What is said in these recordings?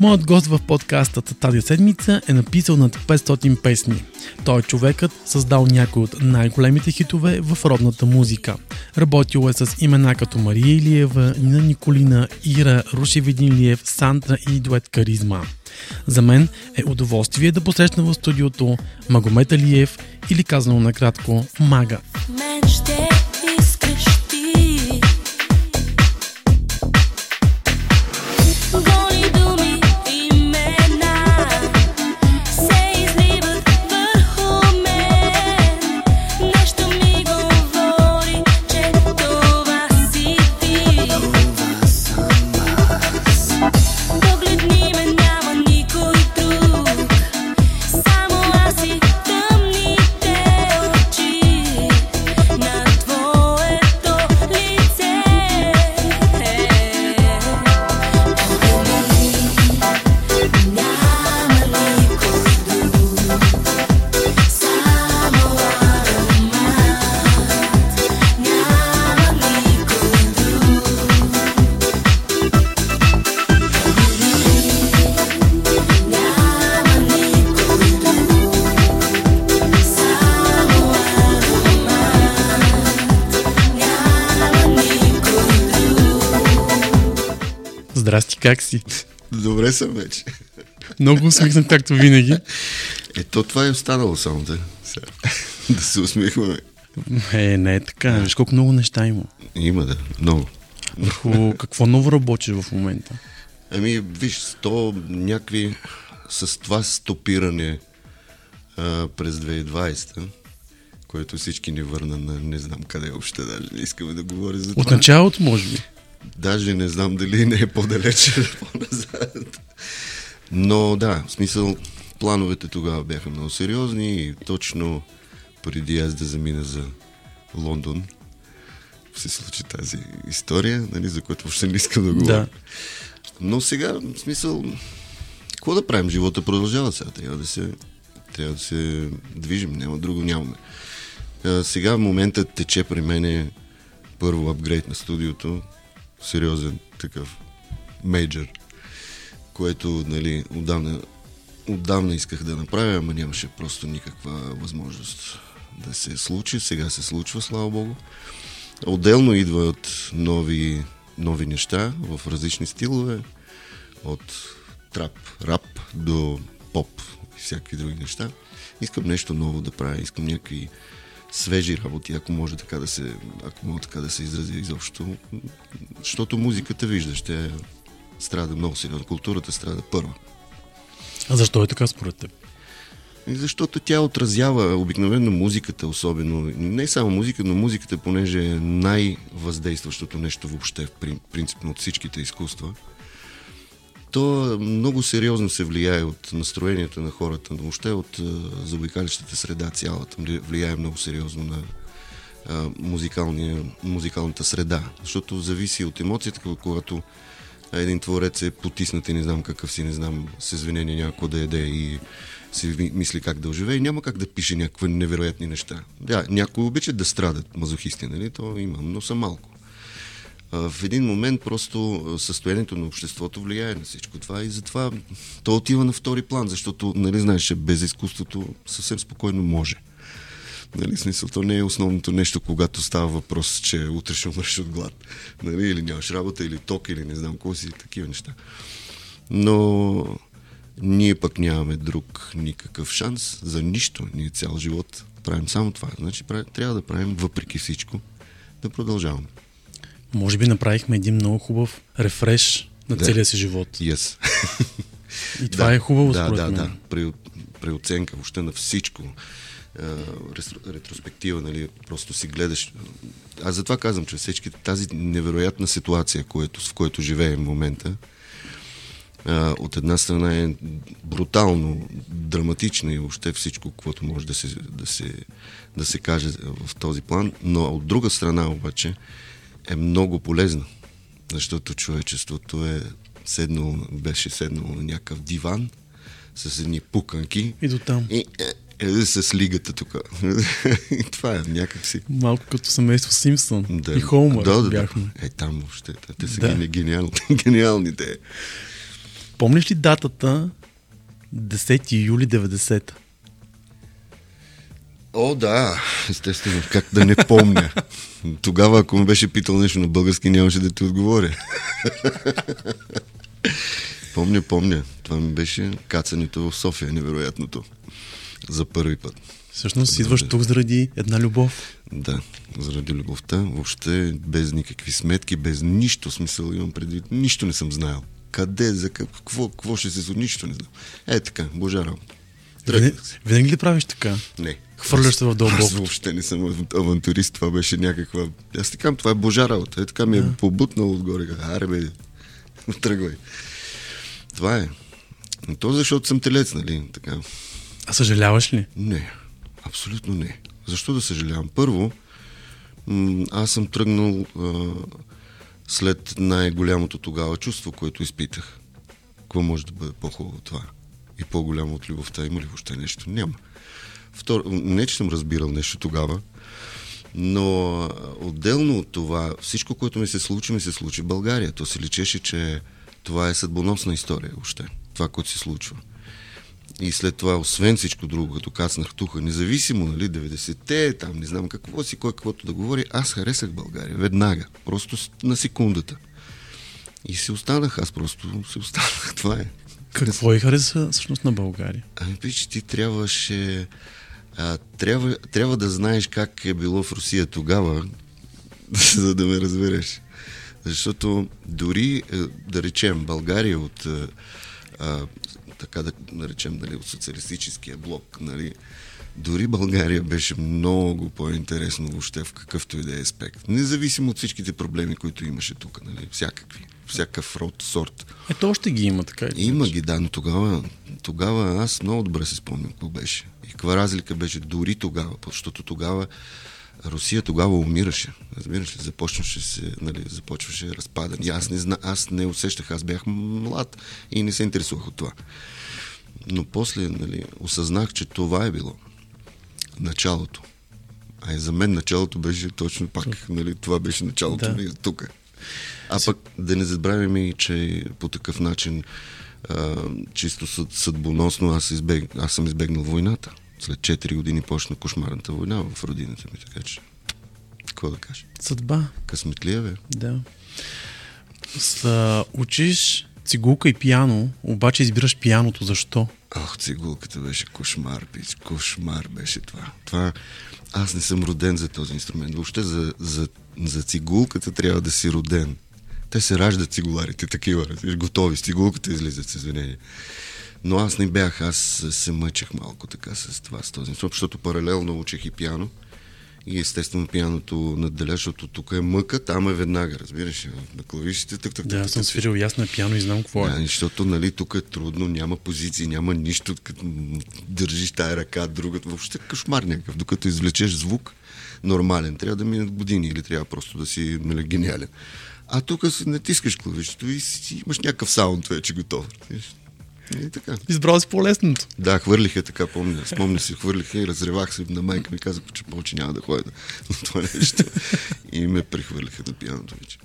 Моят гост в подкастата тази седмица е написал над 500 песни. Той е човекът, създал някои от най-големите хитове в родната музика. Работил е с имена като Мария Илиева, Нина Николина, Ира, Руши Видинлиев, Сандра и дует Каризма. За мен е удоволствие да посрещна в студиото Магомет Алиев или казано накратко Мага. Мен как си? Добре съм вече. Много усмихнат, както винаги. Ето това е останало само да, да се усмихваме. Е, не е така. Виж колко много неща има. Има да, много. Върху какво ново работиш в момента? Ами, виж, то някакви с това стопиране а, през 2020, което всички ни върна на не знам къде въобще, даже не искаме да говоря за това. От началото, може би. Даже не знам дали не е по-далече по-назад. Но да, в смисъл, плановете тогава бяха много сериозни и точно преди аз да замина за Лондон се случи тази история, нали, за която въобще не искам да говоря. Да. Но сега, в смисъл, какво да правим? Живота продължава сега. Трябва да се, трябва да се движим. Няма друго, нямаме. А, сега в момента тече при мене първо апгрейд на студиото. Сериозен такъв мейджор, което, нали, отдавна, отдавна исках да направя, ама нямаше просто никаква възможност да се случи. Сега се случва, слава Богу. Отделно идват нови, нови неща в различни стилове, от трап, рап до поп и всякакви други неща. Искам нещо ново да правя, искам някакви свежи работи, ако може така да се, ако мога така да се изразя изобщо. Защото музиката, виждаш, тя страда много сериозно. Културата страда първа. А защо е така според теб? Защото тя отразява обикновено музиката, особено. Не само музика, но музиката, понеже е най-въздействащото нещо въобще, принципно от всичките изкуства. То много сериозно се влияе от настроението на хората, въобще от а, заобикалящата среда цялата. Вли- Влияе много сериозно на музикалната среда. Защото зависи от емоцията, когато един творец е потиснат и не знам какъв си, не знам, с извинение някакво да яде и си ми- мисли как да оживее, няма как да пише някакви невероятни неща. Да, някои обичат да страдат, мазохисти, нали? То има, но са малко. В един момент просто състоянието на обществото влияе на всичко това и затова то отива на втори план, защото, нали знаеш, без изкуството съвсем спокойно може. Нали, смисъл, то не е основното нещо, когато става въпрос, че утре ще умреш от глад. Нали, или нямаш работа, или ток, или не знам какво си, такива неща. Но ние пък нямаме друг никакъв шанс за нищо. Ние цял живот правим само това. Значи трябва да правим въпреки всичко, да продължаваме. Може би направихме един много хубав рефреш на Да. целия си живот. И Yes. това да, е хубаво, да, според да, мен. Да, при, при оценка въобще на всичко. Рестро- ретроспектива, нали, просто си гледаш. Аз затова казвам, че всички тази невероятна ситуация, което, в която живеем в момента, а, от една страна е брутално, драматична и въобще всичко, което може да се, да, се, да се каже в този план, но от друга страна обаче е много полезна, защото човечеството е седнало, беше седнало на някакъв диван с едни пуканки И до там. и е, е, с лигата тук. това е някакси. Малко като семейство Симпсън Да. и Холмър да, да, бяхме. Да. Е, там въобще. те- са Да. да. гениални, гениални те. Помниш ли датата 10 юли 90-та? О, да, естествено, как да не помня. Тогава, ако ме беше питал нещо на български, нямаше да ти отговоря. помня, помня. Това ми беше кацането в София, невероятното. За първи път. Всъщност идваш тук заради една любов. Да, заради любовта, въобще без никакви сметки, без нищо смисъл имам предвид. Нищо не съм знаел. Къде, за какво, какво ще се случи, нищо не знам. Е така, божа работа. Винаги ли правиш така? Не. Хвърляш се в Аз дълбоко. въобще не съм аван- авантюрист, това беше някаква... Аз ти казвам, това е божа работа. Е така ми е побутнало отгоре. Аре бе, тръгвай. Това е. Но то защото съм телец, нали? Така. А съжаляваш ли? Не, абсолютно не. Защо да съжалявам? Първо, м- аз съм тръгнал а, след най-голямото тогава чувство, което изпитах. Какво може да бъде по-хубаво това? И по-голямо от любовта има ли въобще нещо? Няма. Второ, не, че съм разбирал нещо тогава, но отделно от това, всичко, което ми се случи, ми се случи в България. То се личеше, че това е съдбоносна история въобще. Това, което се случва. И след това, освен всичко друго, като кацнах тука, независимо, нали, 90-те, там не знам какво си, кой каквото да говори, аз харесах България веднага, просто на секундата. И си останах, аз просто си останах, това е. Какво и хареса всъщност на България? Ами пич, ти трябваше... А, трябва, трябва да знаеш как е било в Русия тогава, за да ме разбереш. Защото дори, е, да речем, България от, е, а, така да наречем, нали, от социалистическия блок, нали, дори България беше много по-интересно въобще в какъвто и да е аспект. Независимо от всичките проблеми, които имаше тук, нали, всякакви, всякакъв род, сорт. Ето още ги има така. Има ги, да, но тогава, тогава аз много добре се спомням какво беше. И каква разлика беше дори тогава, защото тогава Русия тогава умираше. Разбираш ли, започваше се, нали, започваше разпадане. И аз не, зна, аз не усещах, аз бях млад и не се интересувах от това. Но после, нали, осъзнах, че това е било началото. А и за мен началото беше точно пак, нали, това беше началото Да. нали, тук. А пък да не забравяме и, че по такъв начин а, чисто съд, съдбоносно аз, избег, аз съм избегнал войната. След 4 години почна кошмарната война в родината ми, така че какво да кажа? Съдба, Късметлия, бе. да. С, учиш цигулка и пиано, обаче избираш пианото. Защо? Ох, цигулката беше кошмар, пич. Кошмар беше това. Това... Аз не съм роден за този инструмент. Въобще за, за, за цигулката трябва да си роден. Те се раждат цигуларите, такива, готови. С цигулката излизат с извинение. Но аз не бях, аз се мъчех малко така с това, с този инструмент, защото паралелно учех и пиано. И естествено пианото надделя, защото тук е мъка, там е веднага, разбираш, на клавишите. Так, так, Да, так, съм свирил ясно на пиано и знам какво да, е. защото нали, тук е трудно, няма позиции, няма нищо, като държиш тая ръка, другата. Въобще кошмар някакъв, докато извлечеш звук нормален. Трябва да минат години или трябва просто да си нали, гениален. А тук си натискаш клавишето и си имаш някакъв саунд вече готов. И така. Избрал си по-лесното. Да, хвърлиха така, помня. Спомня си, хвърлиха и разревах се на майка ми, казах, че повече няма да ходя на това нещо. И ме прехвърлиха на пианото вече.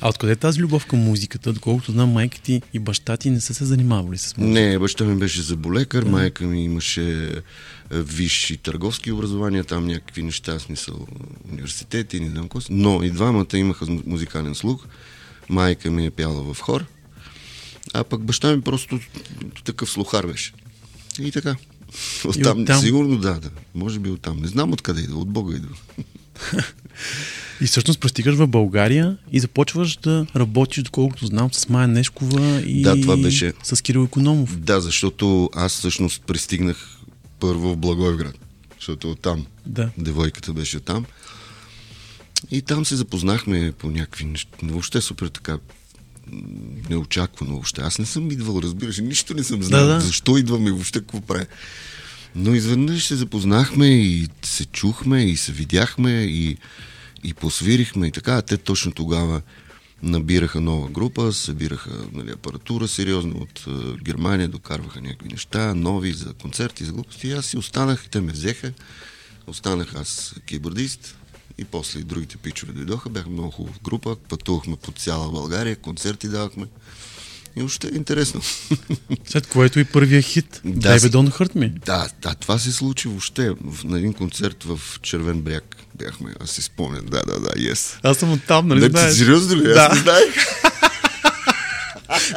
А откъде е тази любов към музиката? Доколкото знам, майка ти и баща ти не са се занимавали с музика. Не, баща ми беше заболекар, майка ми имаше е, висши търговски образования, там някакви неща, смисъл университети, не знам какво. Но и двамата имаха му- музикален слух. Майка ми е пяла в хор, а пък баща ми просто такъв слухар беше. И така. Оттам, оттам? Сигурно да, да. Може би оттам. Не знам откъде идва, от Бога идва. И всъщност пристигаш в България и започваш да работиш, доколкото знам, с Майя Нешкова и Да, това беше- с Кирил Економов. Да, защото аз всъщност пристигнах първо в Благоевград, защото оттам Да. девойката беше там. И там се запознахме по някакви неща. Въобще супер така неочаквано въобще. Аз не съм идвал, разбираш, нищо не съм знал. Да, да. Защо идвам и въобще какво правя. Но изведнъж се запознахме и се чухме и се видяхме и, и посвирихме и така. Те точно тогава набираха нова група, събираха нали, апаратура сериозно от е, Германия, докарваха някакви неща, нови за концерти, за глупости. И аз си останах, те ме взеха. Останах аз кибордист и после и другите пичове дойдоха. Бяха много хубава група, пътувахме по цяла България, концерти давахме. И още е интересно. След което и първия хит. Да, с- Don't Hurt Me. Да, да, това се случи въобще в, на един концерт в Червен бряг. Бяхме, аз си спомням, да, да, да, yes. Аз съм оттам, нали Да, знаеш? сериозно ли? Да. Аз не знаех.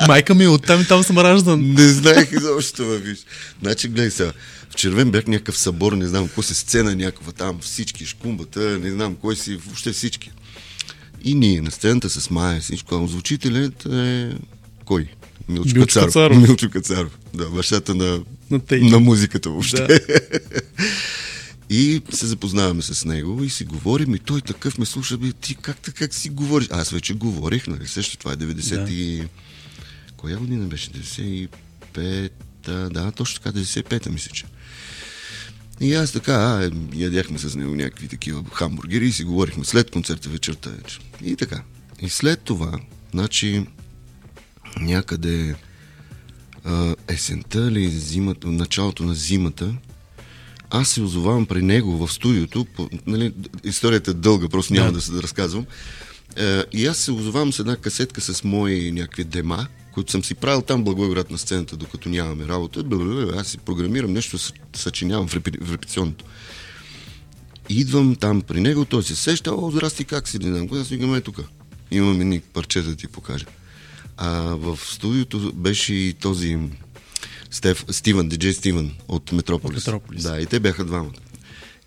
Майка ми е оттам и там съм раждан. Не знаех изобщо, бе, виж. Значи, гледай сега, в Червен бряг някакъв събор, не знам какво се сцена някаква там, всички, шкумбата, не знам кой си, въобще всички. И ние на сцената с Майя, всичко, а звучителят е... Кой? Милчо, Милчо Кацаров. Кацаров. Милчо Кацаров. Да, бащата на, На на музиката въобще. Да. И се запознаваме с него и си говорим и той такъв ме слуша, бе, ти как така как си говориш? Аз вече говорих, нали, също това е 90 и... Коя година беше? 95-та, да, точно така, 95-та мисля, че. И аз така, а, е, ядяхме с него някакви такива хамбургери и си говорихме след концерта вечерта вече. И така. И след това, значи, някъде а, есента или зимата, началото на зимата, аз се озовавам при него в студиото. По, нали, историята е дълга, просто няма Да. да, се да разказвам. Е, и аз се озовавам с една касетка с мои някакви дема, които съм си правил там Благоевград на сцената, докато нямаме работа. Аз си програмирам нещо, съ- съчинявам в, репи, в репетиционното. Идвам там при него, той се сеща, о, здрасти, как си, не знам, кога викам, е тук. Имам едни парчета да ти покажа. А в студиото беше и този Стеф, Стивън, диджей Стивън от Метрополис. От Метрополис. Да, и те бяха двамата.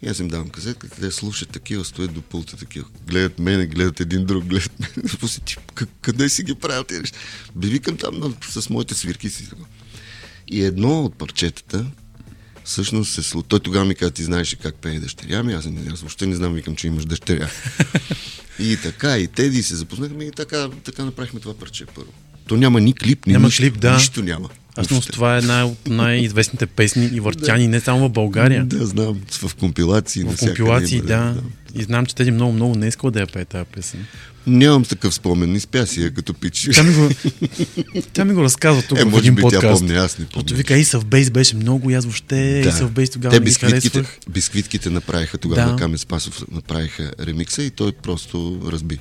И аз им давам касетка, те слушат такива, стоят до пулта такива. Гледат мене, гледат един друг, гледат мене. Ти, къ- къде си ги тези неща? Бе, викам там с моите свирки си. И едно от парчетата, всъщност се слу... Той тогава ми каза, ти знаеш как пее дъщеря ми? Аз, аз въобще не знам, викам, че имаш дъщеря. и така, и Теди се запознахме и така, така направихме това парче първо. То няма ни клип, ни Няма нищо, клип, да. нищо няма. Аз Въобще. това е една от най-известните песни и въртяни не само в България. Да, знам, в компилации. В компилации, има, да. И знам, че Теди много, много не искал да я пее тази песен. Нямам такъв спомен, не спя си я като пич. Тя ми го, тя ми го разказва тук Е, в може един би тя подкаст. помни, аз не помня. вика, Ace of Base беше много и аз въобще Ace of Base тогава Те не бисквитките, бисквитките направиха тогава, Да. да. Камен Спасов направиха ремикса и той просто разби.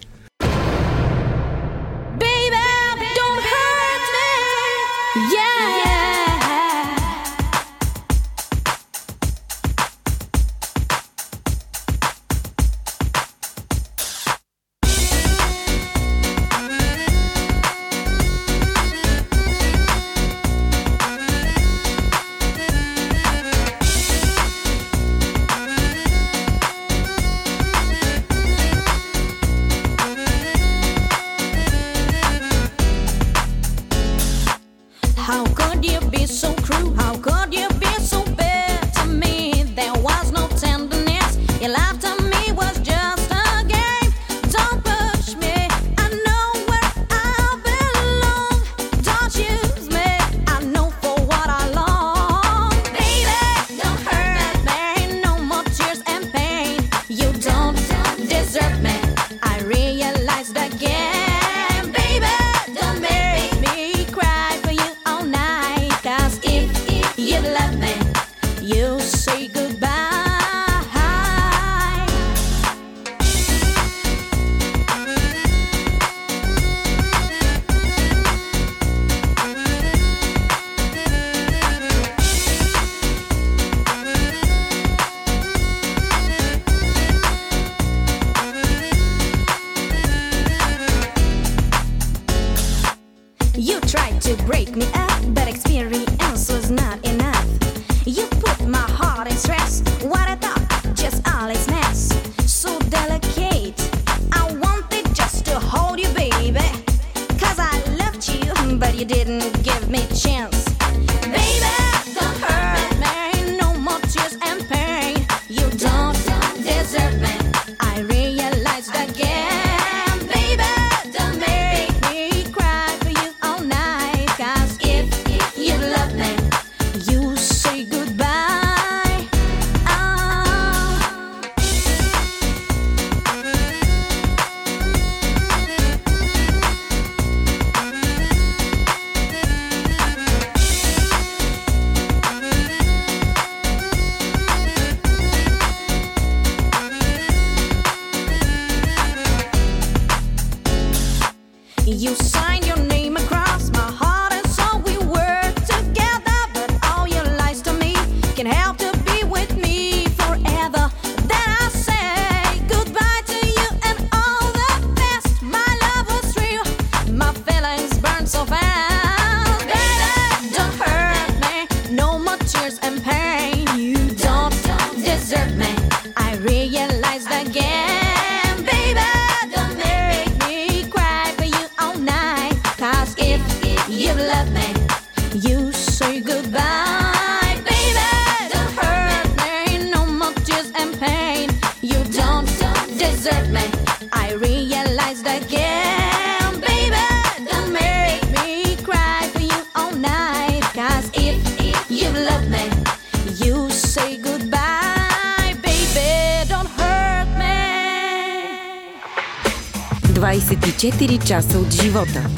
24 часа от живота.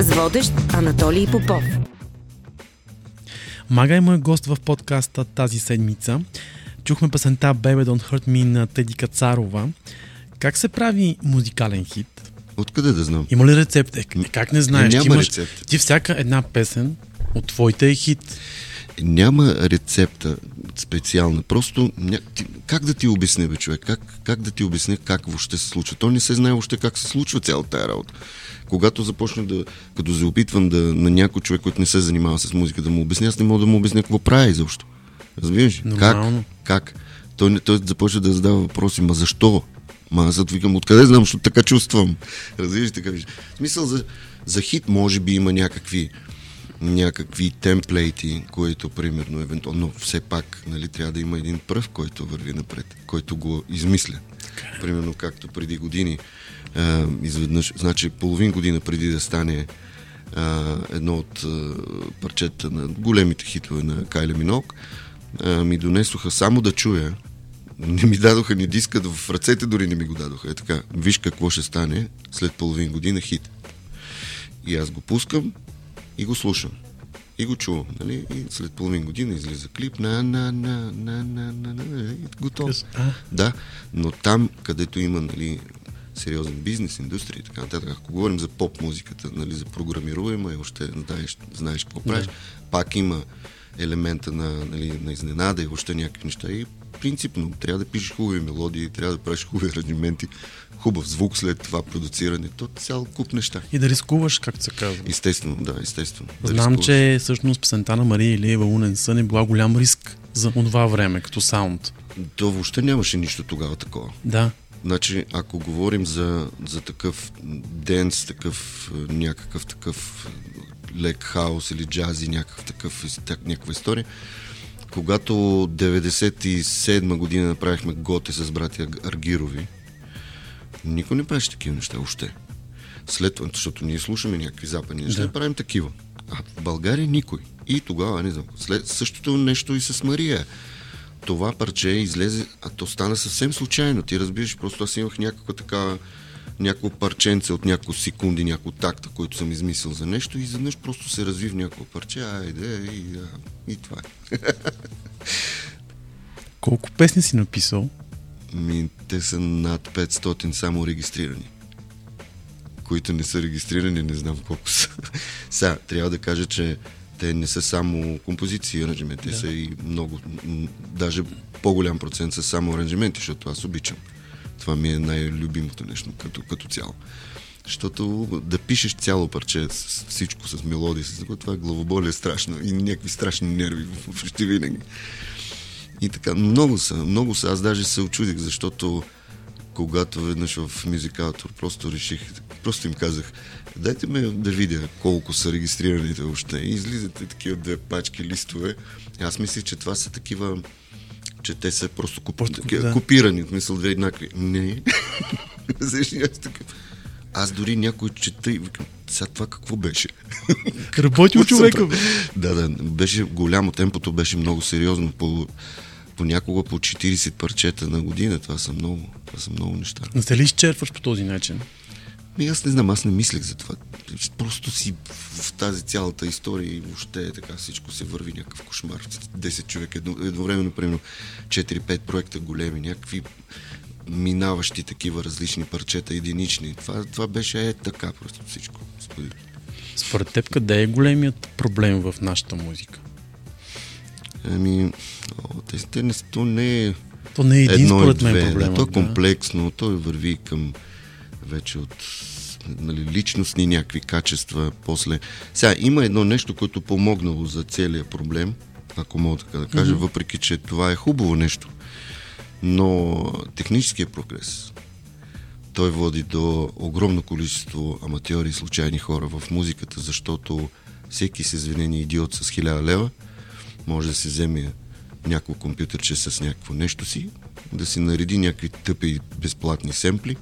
С водещ Анатолий Попов. Мага е мой гост в подкаста тази седмица. Чухме песента Baby Don't Hurt Me на Теди Кацарова. Как се прави музикален хит? Откъде да знам? Има ли рецепт? Е, как не знаеш? Няма ти, имаш, рецепт. ти всяка една песен от твоите е хит. Няма рецепта специална. Просто как да ти обясня, бе, човек? Как, как да ти обясня как въобще се случва? То не се знае въобще как се случва цялата тази работа. Когато започна да, като се опитвам да, на някой човек, който не се занимава с музика, да му обясня, аз не мога да му обясня какво прави изобщо. Разбираш? ли? Как? Как? Той, той започва да задава въпроси, ма защо? Ма аз викам, откъде знам, защото така чувствам. Разбираш ли, така виж. Смисъл за, за хит може би има някакви някакви темплейти, които примерно, евентуално, но все пак нали, трябва да има един пръв, който върви напред, който го измисля. Примерно както преди години, а, изведнъж, значи половин година преди да стане а, едно от а, парчета на големите хитове на Кайля Минок, а, ми донесоха само да чуя. Не ми дадоха ни диска, в ръцете дори не ми го дадоха. Е така, виж какво ще стане след половин година хит. И аз го пускам и го слушам. И го чувам, нали? И след половин година излиза клип на на на на на на на и готово. А? Да, но там, където има, нали, сериозен бизнес, индустрия и така нататък, ако говорим за поп музиката, нали, за програмируема и още знаеш, знаеш какво правиш, пак има елемента на, нали, на изненада и още някакви неща. И принципно трябва да пишеш хубави мелодии, трябва да правиш хубави аранжименти, хубав звук след това продуциране. То цял куп неща. И да рискуваш, както се казва. Естествено, да, естествено. Да Знам, рискуваш. че всъщност песента на Мария Илиева Лунен сън е била голям риск за това време, като саунд. То въобще нямаше нищо тогава такова. Да. Значи, ако говорим за, за такъв денс, такъв е, някакъв такъв лек хаос или джази, някакъв такъв, някаква история, когато 97 година направихме готе с братя Аргирови, никой не правеше такива неща още. След защото ние слушаме някакви западни неща, Да. да. правим такива. А в България никой. И тогава, не знам, след, същото нещо и с Мария. Това парче излезе, а то стана съвсем случайно. Ти разбираш, просто аз имах някаква такава някакво парченце от няколко секунди, няколко такта, който съм измислил за нещо и изведнъж просто се разви в някакво парче, айде, и, а, и това е. Колко песни си написал? Ми, те са над 500 само регистрирани. Които не са регистрирани, не знам колко са. Сега, трябва да кажа, че те не са само композиции и аранжименти, те Да. са и много, даже по-голям процент са само аранжименти, защото аз обичам. Това ми е най-любимото нещо като, като цяло. Защото да пишеш цяло парче с всичко, с мелодии, с това главоболие е страшно и някакви страшни нерви почти винаги. И така, много са, много са. Аз даже се очудих, защото когато веднъж в мюзикатор просто реших, просто им казах, дайте ме да видя колко са регистрираните въобще. И излизате такива две пачки листове. Аз мислих, че това са такива че те са просто куп... Да. копирани, в смисъл две еднакви. Не. Аз дори някой чета и викам, сега това какво беше? Работил човека. Да, да, беше голямо, темпото беше много сериозно. По, понякога по 40 парчета на година. Това са много, това са много неща. Не се ли изчерпваш по този начин? Ми, аз не знам, аз не мислех за това. Просто си в тази цялата история и въобще така всичко се върви някакъв кошмар. 10 човека едно, едновременно, примерно 4-5 проекта големи, някакви минаващи такива различни парчета, единични. Това, това беше е така просто всичко. Според теб, къде е големият проблем в нашата музика? Ами, о, те, те не, то не е То не е един, едно според мен, проблема. Да, то е комплексно, то върви към вече от нали, личностни някакви качества. После. Сега, има едно нещо, което помогнало за целият проблем, ако мога така да кажа, mm-hmm. въпреки че това е хубаво нещо. Но техническият прогрес, той води до огромно количество аматьори и случайни хора в музиката, защото всеки с извинение идиот с 1000 лева може да се вземе някакво компютърче с някакво нещо си, да си нареди някакви тъпи безплатни семпли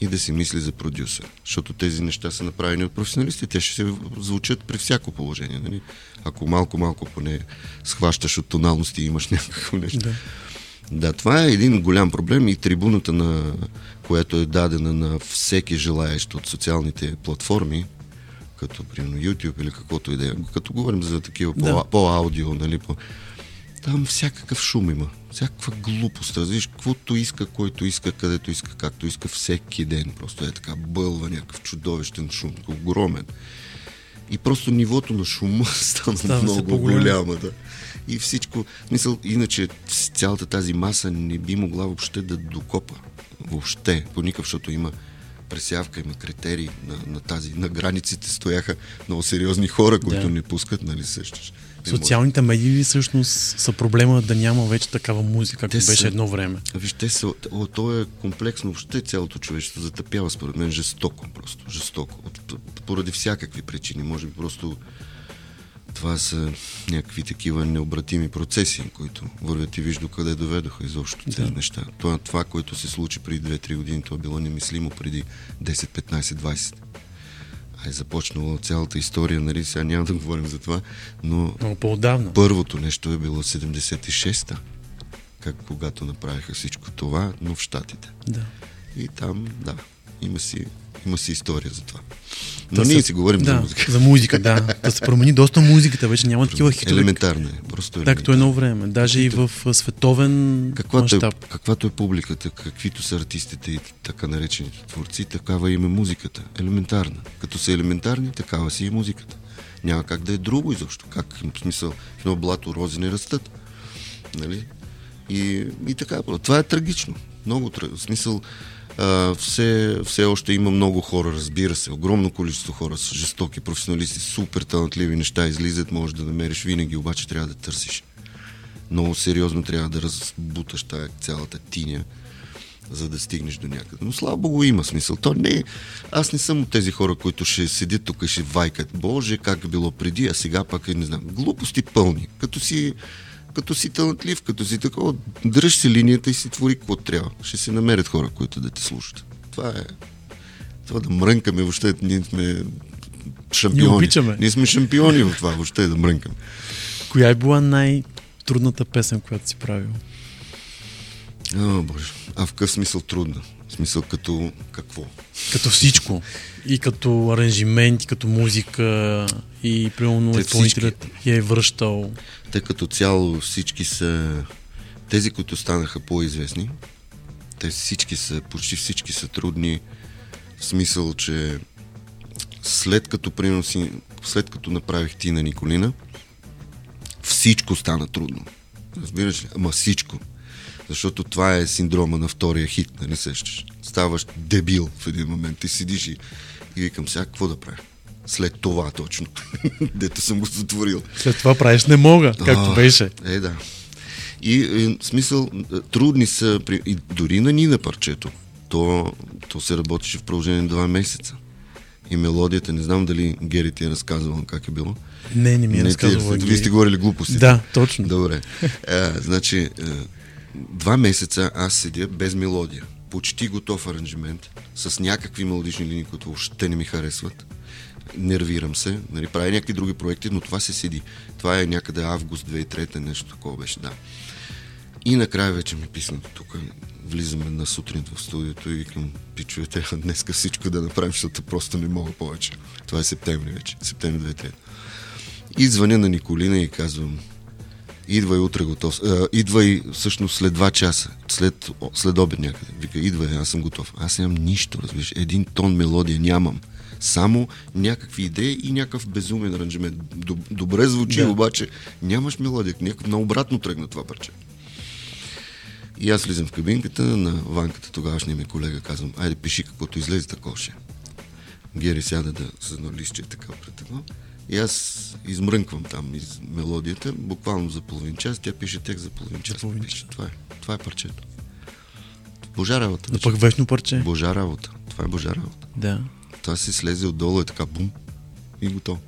и да си мисли за продюсер. Защото тези неща са направени от професионалисти. Те ще се звучат при всяко положение. Нали? Ако малко-малко поне схващаш от тоналности и имаш някакво нещо. Да. Да, това е един голям проблем и трибуната, на, която е дадена на всеки желаещ от социалните платформи, като примерно YouTube или каквото и да е. Като говорим за такива Да. по, по-аудио, нали, по... там всякакъв шум има, всякаква глупост, разбираш, каквото иска, който иска, където иска, както иска, всеки ден. Просто е така, бълва някакъв чудовищен шум, огромен. И просто нивото на шума стана Става все много голяма. Да. И всичко, в смисъл, иначе цялата тази маса не би могла въобще да докопа. Въобще, по никакъв, защото има пресявка, има критерии на, на тази, на границите стояха много сериозни хора, които Да. не пускат, нали може. Социалните медии всъщност са проблема да няма вече такава музика, както Те са- беше едно време. Виж, те са, о, то е комплексно, въобще цялото човечество затъпява според мен жестоко, просто жестоко. От, поради всякакви причини, може би просто това са някакви такива необратими процеси, които вървят и виж докъде доведоха изобщо тези Да. неща. Това, това, което се случи преди 2-3 години, то е било немислимо преди 10, 15, 20. А е започнала цялата история, нали, сега няма да говорим за това, но Много по-отдавна. Първото нещо е било 76-та, как когато направиха всичко това, но в Штатите. Да. И там, да, има си, има си история за това. Но Та ние си говорим да, за музика. За музика, да. Да се промени доста музиката, вече няма такива хитове. Елементарно е, просто елементарно. едно време. Даже и в световен Каквато е, мащаб. каквато е публиката, каквито са артистите и така наречените творци, такава им е музиката. Елементарна. Като са елементарни, такава си е музиката. Няма как да е друго изобщо. Как, в смисъл, в едно блато рози не растат. Нали? И, и така. Това е трагично. Много трагично. В смисъл, все, все още има много хора, разбира се. Огромно количество хора са жестоки, професионалисти, супер талантливи неща излизат, може да намериш винаги, обаче трябва да търсиш много сериозно трябва да разбуташ тая цялата тиня, за да стигнеш до някъде. Но слава богу има смисъл. То не. Аз не съм от тези хора, които ще седят тук и ще вайкат. Боже, как е било преди, а сега пак е, не знам, глупости пълни. Като си, като си талантлив, като си такова, дръж си линията и си твори какво трябва. Ще се намерят хора, които да те слушат. Това е... Това да мрънкаме, въобще ние сме шампиони. Ние обичаме. Ние сме шампиони в това, въобще да мрънкаме. Коя е била най-трудната песен, която си правил? О, боже. А в какъв смисъл трудна? В смисъл като какво? Като всичко. И като аранжимент, и като музика, и примерно Те изпълнителят я е връщал. Те като цяло всички са... Тези, които станаха по-известни, те всички са, почти всички са трудни, в смисъл, че след като, примерно, си, след като направих ти на Николина, всичко стана трудно. Разбираш ли? Ама всичко. Защото това е синдрома на втория хит, нали сещаш? Ставаш дебил в един момент. Ти седиш и, и викам сега, какво да правя? След това точно. Дето съм го затворил. След това правиш не мога, както А, беше. Е, да. И, и смисъл, е, трудни са, и дори на Нина парчето, то, то се работеше в продължение на два месеца. И мелодията, не знам дали Гери ти е разказвал как е било. Не, не ми е Не, разказвала. ти, вие сте говорили глупости. Да, точно. Добре. А, значи, е, два месеца аз седя без мелодия. Почти готов аранжимент, с някакви мелодични линии, които въобще не ми харесват. Нервирам се, нали, правя някакви други проекти, но това се седи. Това е някъде август 2003, нещо такова беше, да. И накрая вече ми писна тук. Влизаме на сутрин в студиото и викам, пичове, трябва днеска всичко да направим, защото просто не мога повече. Това е септември вече, септември 2003. И звъня на Николина и казвам, идвай утре готов. А, идвай всъщност след два часа, след, след обед някъде. Вика, идвай, аз съм готов. Аз нямам нищо, разбираш. Един тон мелодия нямам. Само някакви идеи и някакъв безумен аранжимент. Доб- Добре звучи, Да. обаче нямаш мелодия. Някакъв наобратно тръгна това парче. И аз влизам в кабинката на ванката, тогавашния ми колега, казвам, айде пиши каквото излезе такова ще. е». Гери сяда да с едно листче така пред едно. И аз измрънквам там из мелодията, буквално за половин час, тя пише текст за половин час. половин пише. Това е. Това е парчето. Божа работа. Да пък вечно парче. Божа работа. Това е Божа работа. Да. Това си слезе отдолу е така бум и готово.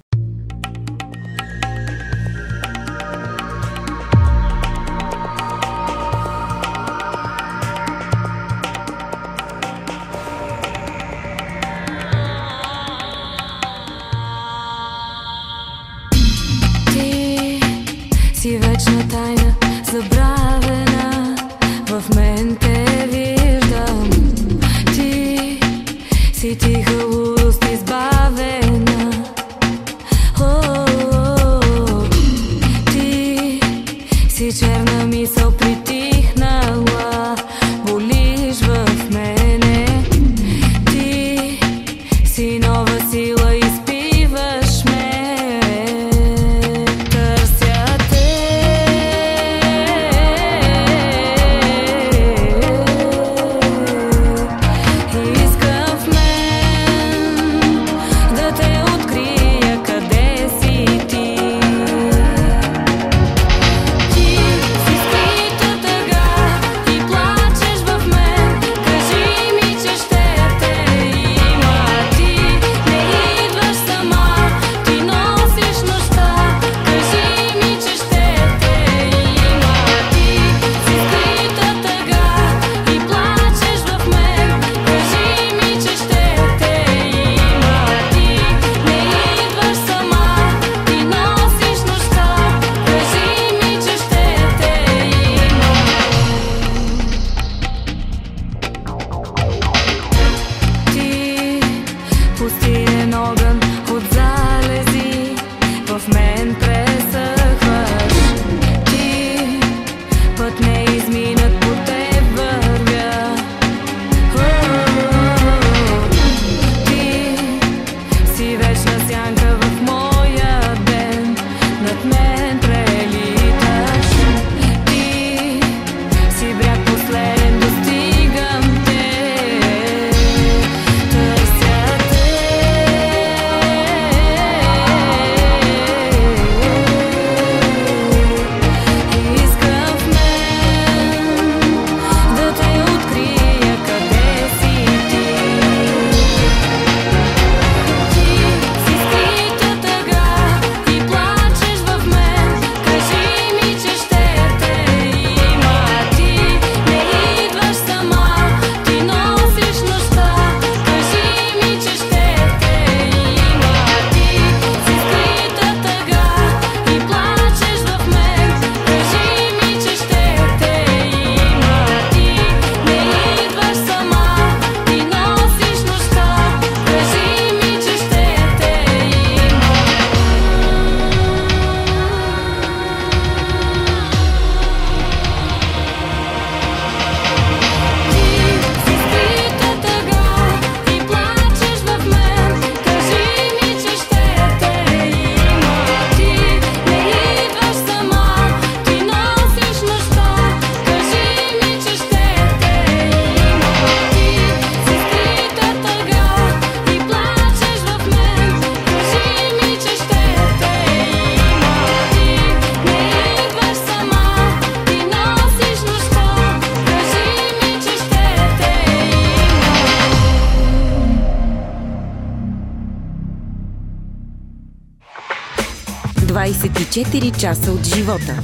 Часа от живота.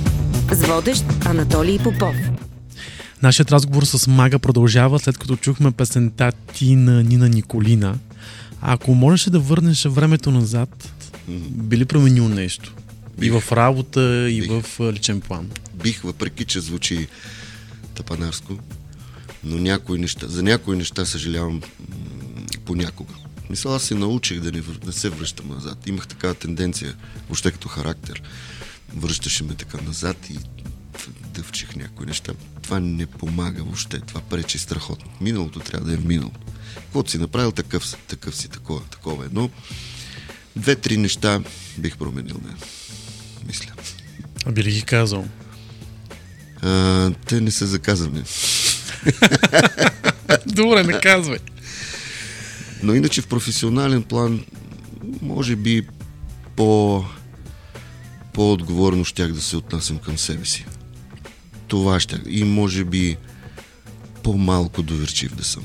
С водещ Анатолий Попов. Нашият разговор с Мага продължава след като чухме песента Ти на Нина Николина. А ако можеше да върнеш времето назад, би ли променил нещо? И Бих. в работа, и Бих. в личен план. Бих, въпреки че звучи тапанарско, но някои неща, за някои неща съжалявам понякога. Мисля, аз се научих да не, не се връщам назад. Имах такава тенденция, въобще като характер. Връщаше ме така назад и дъвчих някои неща. Това не помага въобще. Това пречи страхотно. Миналото трябва да е в миналото. Каквото си направил, такъв, си- такъв си, такова, такова е. Но две-три неща бих променил, да. Мисля. А би ли ги казал? А, те не са заказани. Добре, не казвай. Но иначе в професионален план, може би по, по-отговорно щях да се отнасям към себе си. Това ще. И може би по-малко доверчив да съм.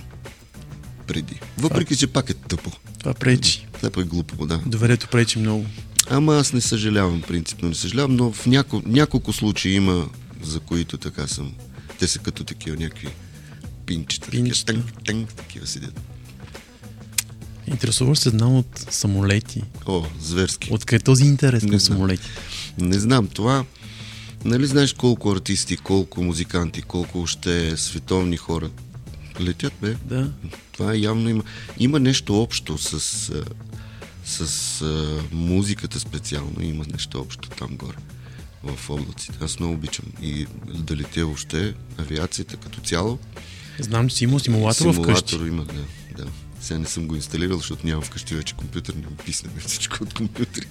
Преди. Въпреки, че пак е тъпо. Това пречи. Пак е глупо, да. Доверието пречи много. Ама аз не съжалявам, принципно не съжалявам, но в няко, няколко случаи има, за които така съм. Те са като такива някакви пинчета. Пинчета. Такива, тънк, тънк, такива седят. Интересуваш се една от самолети. О, зверски. Откъде е този интерес Не към знам. самолети? Не знам, това... Нали знаеш колко артисти, колко музиканти, колко още световни хора летят, бе? Да. Това явно има... Има нещо общо с... С музиката специално. Има нещо общо там горе. В облаците. Аз много обичам. И да летя въобще авиацията като цяло. Знам, че си имал симулатор вкъщи. Симулатор имах, да. да. Сега не съм го инсталирал, защото нямам вкъщи вече компютър, не ми писне всичко от компютри.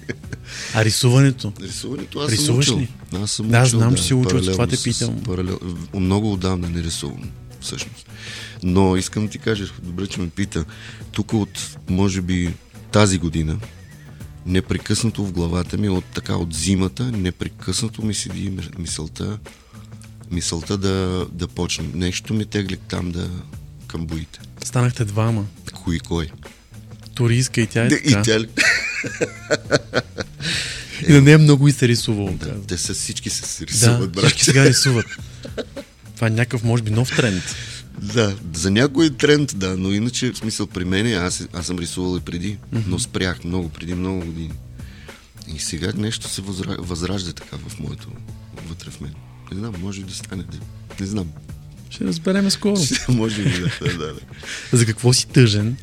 А рисуването? Рисуването аз Рисуваш съм учил. ли? Аз съм Да, учил, знам, че си учил, това те с- питам. Паралел... Много отдавна не рисувам, всъщност. Но искам да ти кажа, добре, че ме пита, тук от, може би, тази година, непрекъснато в главата ми, от така от зимата, непрекъснато ми седи мисълта, мисълта да, да почнем. Нещо ми тегли там да, към боите. Станахте двама. Кои кой? Туристка и тя е Да, така. и тя ли? И на нея много и се рисувал. Да, те са всички се се да рисуват, брат. всички сега рисуват. Това е някакъв, може би, нов тренд. Да, за някой тренд, да, но иначе, в смисъл при мен, аз, аз съм рисувал и преди, но спрях много, преди много години. И сега нещо се възра... възражда така в моето, вътре в мен. Не знам, може да стане, не знам. Ще разбереме скоро. може би да, да, да. За какво си тъжен?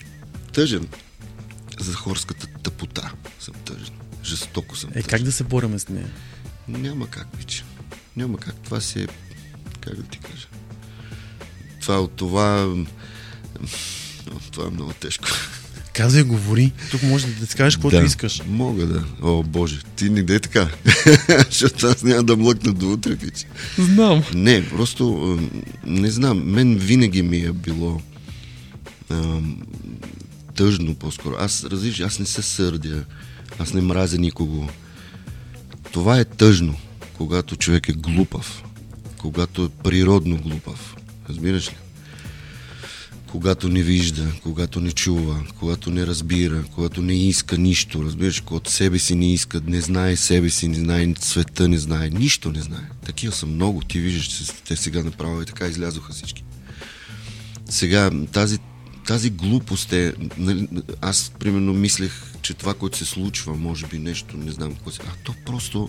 Тъжен. За хорската тъпота съм тъжен. Жестоко съм Е, тъжен. как да се бореме с нея? Няма как, вече. Няма как. Това си е... Как да ти кажа? Това от това... Това е много тежко. Казвай, говори. Тук може да ти кажеш каквото да, искаш. Мога да. О, Боже, ти не дей така. Защото аз няма да млъкна до утре, пич. Знам. Не, просто не знам. Мен винаги ми е било ам, тъжно по-скоро. Аз, разбираш, аз не се сърдя. Аз не мразя никого. Това е тъжно, когато човек е глупав. Когато е природно глупав. Разбираш ли? Когато не вижда, когато не чува, когато не разбира, когато не иска нищо, разбираш, когато себе си не иска, не знае себе си, не знае света, не знае, нищо не знае. Такива са много, ти виждаш, те сега направо така излязоха всички. Сега, тази, тази глупост е, нали, аз примерно мислех, че това, което се случва, може би нещо, не знам какво се... А то просто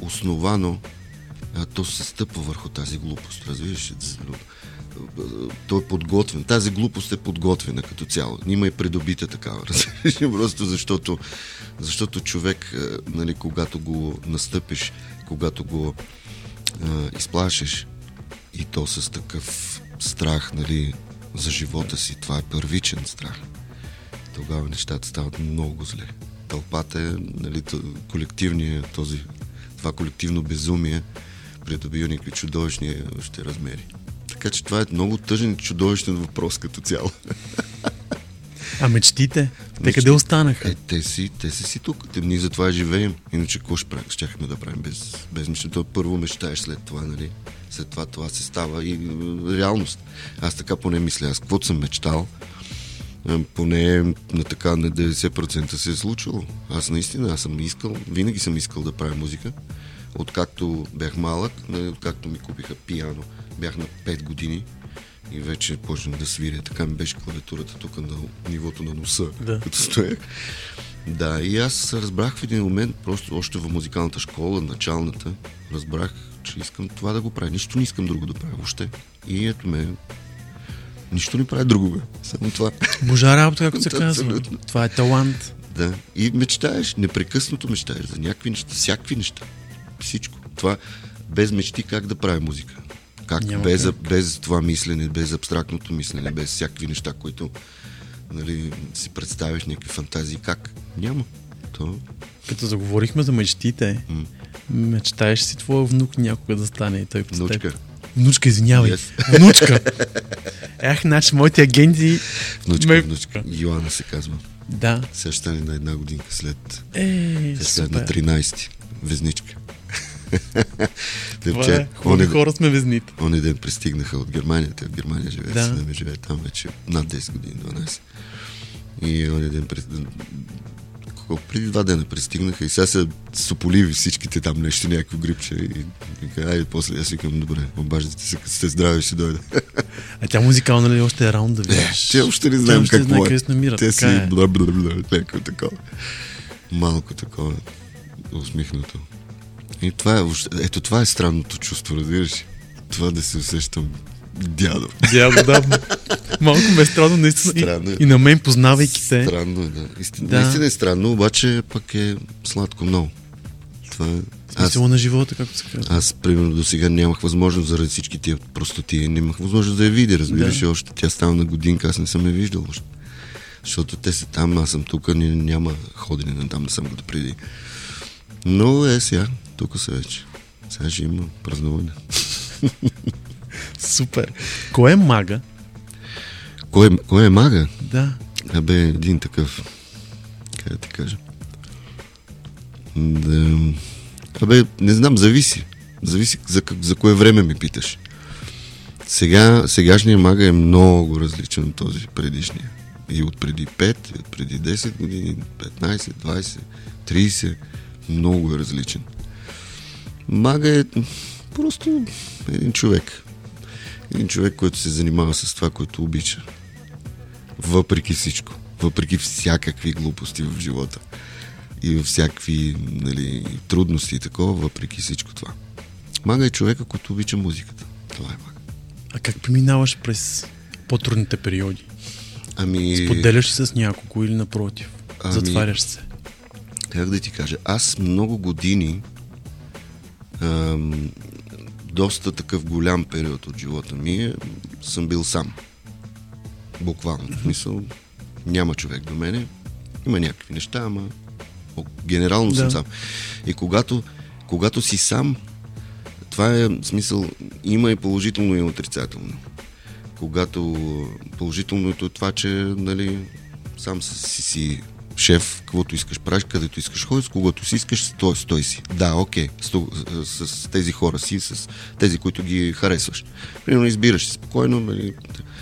основано, а, то се стъпва върху тази глупост, разбираш? Той е подготвен. Тази глупост е подготвена като цяло. Има и придобита такава? Просто защото, защото човек, а, нали, когато го настъпиш, когато го а, изплашеш и то с такъв страх, нали, за живота си, това е първичен страх. Тогава нещата стават много зле. Тълпата е, нали, колективния, този, това колективно безумие придобива някакви чудовищни още размери. Така че това е много тъжен и чудовищен въпрос като цяло. А мечтите? Те къде останаха? Е, те си, те са си тук. Те, ние затова живеем. Иначе какво ще правим? Щяхме да правим без, без мечтата. Първо мечтаеш след това, нали? След това това се става и е, реалност. Аз така поне мисля. Аз каквото съм мечтал, е, поне на така на 90% се е случило. Аз наистина, аз съм искал, винаги съм искал да правя музика. Откакто бях малък, нали, откакто ми купиха пияно, бях на 5 години и вече почнах да свиря. Така ми беше клавиатурата тук на нивото на носа, Да. като стоях. Да, и аз разбрах в един момент, просто още в музикалната школа, началната, разбрах, че искам това да го правя. Нищо не искам друго да правя въобще. И ето ме, нищо не прави друго, бе. Само това. Божа работа, както се казва. Това е талант. Да. И мечтаеш, непрекъснато мечтаеш за някакви неща, всякакви неща. Всичко. Това без мечти как да прави музика? Как? Няма без, как. без това мислене, без абстрактното мислене, без всякакви неща, които нали, си представяш някакви фантазии. Как? Няма. То Като заговорихме за мечтите, М. мечтаеш си твоя внук някога да стане и той внучка. теб. Внучка, извинявай. Yes. Внучка. Ях, значи, моите агенти... Внучка, ме- внучка. Йоана се казва. Да. Сега ще стане на една годинка след Е, сега на супер. 13. Везничка. Това е. Хубави хора сме везните. оня ден пристигнаха от Германия. Те в Германия живеят. Да. Сина ми живее там вече над 10 години, 12. И оня ден колко- преди два дена пристигнаха и сега са сополиви всичките там нещо, някакво грипче. И, каза, айде, после аз викам, добре, обаждате се, като сте здрави, ще дойда. А тя музикална ли още е раунд да видиш? Те още не знаем какво знае е. къде се намира, Те си е. някакво такова. Малко такова усмихнато. И това е, ето това е странното чувство, разбираш? Това да се усещам дядо. Дядо, да. Малко ме е странно, наистина. Странно е. И, и на мен, познавайки те. Странно е, да. Истина, Да. Наистина е странно, обаче пък е сладко много. Това е... Аз, Смисъла на живота, както се казва. аз, примерно, до сега нямах възможност заради всички тия простоти. Нямах възможност да я видя, разбираш Да. още. Тя става на годинка, аз не съм я виждал още. Защото те са там, аз съм тук, няма ходене на там, не съм го преди. Но е сега, тук са вече. Сега ще има празнуване. Супер. Кой е мага? Кой, е- кой е мага? Да. Абе, един такъв. Как да ти кажа? Да. Абе, не знам, зависи. Зависи за, за кое време ми питаш. Сега, сегашният мага е много различен от този предишния. И от преди 5, и от преди 10 години, 15, 20, 30. Много е различен. Мага е просто един човек. Един човек, който се занимава с това, което обича въпреки всичко, въпреки всякакви глупости в живота и във всякакви нали, трудности и такова, въпреки всичко това. Мага е човека, който обича музиката. Това е мага. А как преминаваш през по-трудните периоди? Ами, Споделяш ли с няколко или напротив? Ами- Затваряш се. как да ти кажа, аз много години, доста такъв голям период от живота ми е, съм бил сам. Буквално. В смисъл, няма човек до мене. Има някакви неща, ама генерално Да. съм сам. И когато, когато си сам, това е смисъл, има и положително и отрицателно. Когато положителното е това, че нали, сам си, си шеф, каквото искаш правиш, където искаш ходиш, с когото си искаш, стой, стой си. Да, окей, с, с, с тези хора си, с тези, които ги харесваш. Примерно избираш спокойно. Нали,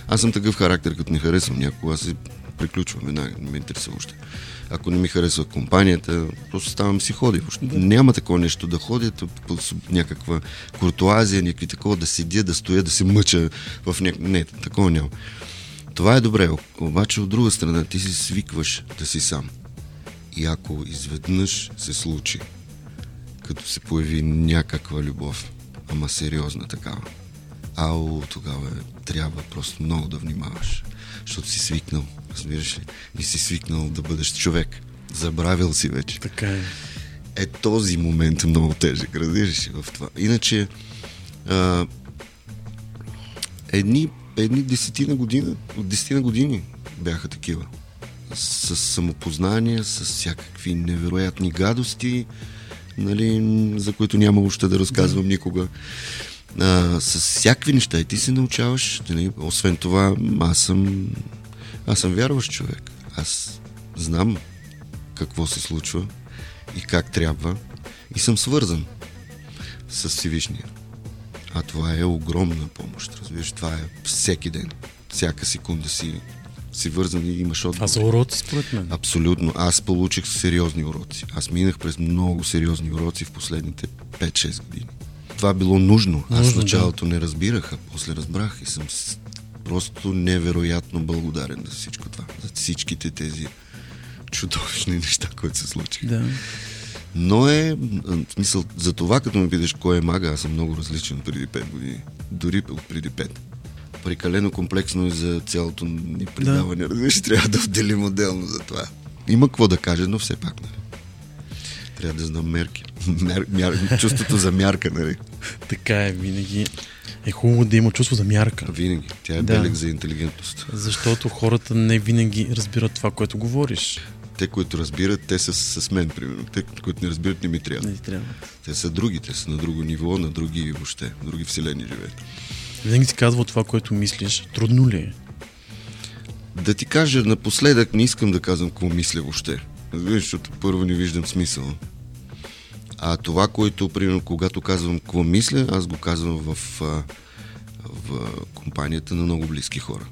аз съм такъв характер, като не харесвам някого, аз се приключвам веднага, не ме интересува още. Ако не ми харесва компанията, просто ставам си ходя. Въобще няма такова нещо да ходя, някаква куртуазия, някакви такова, да седя, да стоя, да се мъча в няк... Не, такова няма. Това е добре, обаче от друга страна ти си свикваш да си сам. И ако изведнъж се случи, като се появи някаква любов, ама сериозна такава, ау, тогава е, трябва просто много да внимаваш, защото си свикнал, разбираш ли, и си свикнал да бъдеш човек. Забравил си вече. Така е. Е този момент много тежък, разбираш ли, в това. Иначе, а, едни, едни десетина година, от десетина години бяха такива. С самопознание, с всякакви невероятни гадости, нали, за които няма още да разказвам никога. А, с всякакви неща и ти се научаваш. Нали, освен това, аз съм, аз съм вярващ човек. Аз знам какво се случва и как трябва и съм свързан с Всевишния. А това е огромна помощ. Разбираш, това е всеки ден. Всяка секунда си, си вързан и имаш отговор. Това са уроци, според мен. Абсолютно. Аз получих сериозни уроци. Аз минах през много сериозни уроци в последните 5-6 години. Това било нужно. Аз Нужно, в да. началото не разбирах, а после разбрах и съм просто невероятно благодарен за всичко това. За всичките тези чудовищни неща, които се случиха. Да. Но е, в смисъл, за това като ме питаш кой е мага, аз съм много различен преди 5 години. Дори от преди 5. Прекалено комплексно и за цялото ни предаване. Да. Разбираш, трябва да отделим отделно за това. Има какво да каже, но все пак, нали? Трябва да знам мерки. Мер, мяр, чувството за мярка, нали? Така е винаги. Е хубаво да има чувство за мярка. Винаги. Тя е Да. белег за интелигентност. Защото хората не винаги разбират това, което говориш. Те, които разбират, те са с мен, примерно. Те, които не разбират, не ми трябва. Не ти трябва. Те са други, те са на друго ниво, на други въобще, други вселени живеят. Винаги си казва това, което мислиш. Трудно ли е? Да ти кажа, напоследък не искам да казвам какво мисля въобще. Разбираш, защото първо не виждам смисъл. А това, което, примерно, когато казвам какво мисля, аз го казвам в, в компанията на много близки хора.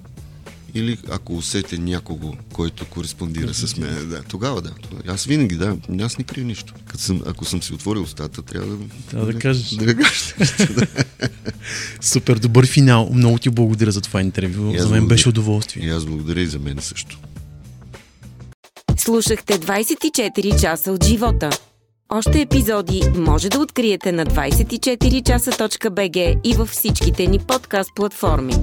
Или ако усетя някого, който кореспондира с мен, да, тогава да. Аз винаги, да, аз не крия нищо. Като съм, ако съм си отворил устата, трябва да... Трябва да кажеш. Да, да кажеш. Супер добър финал. Много ти благодаря за това интервю. За мен благодаря. беше удоволствие. И аз благодаря и за мен също. Слушахте 24 часа от живота. Още епизоди може да откриете на 24часа.bg и във всичките ни подкаст платформи.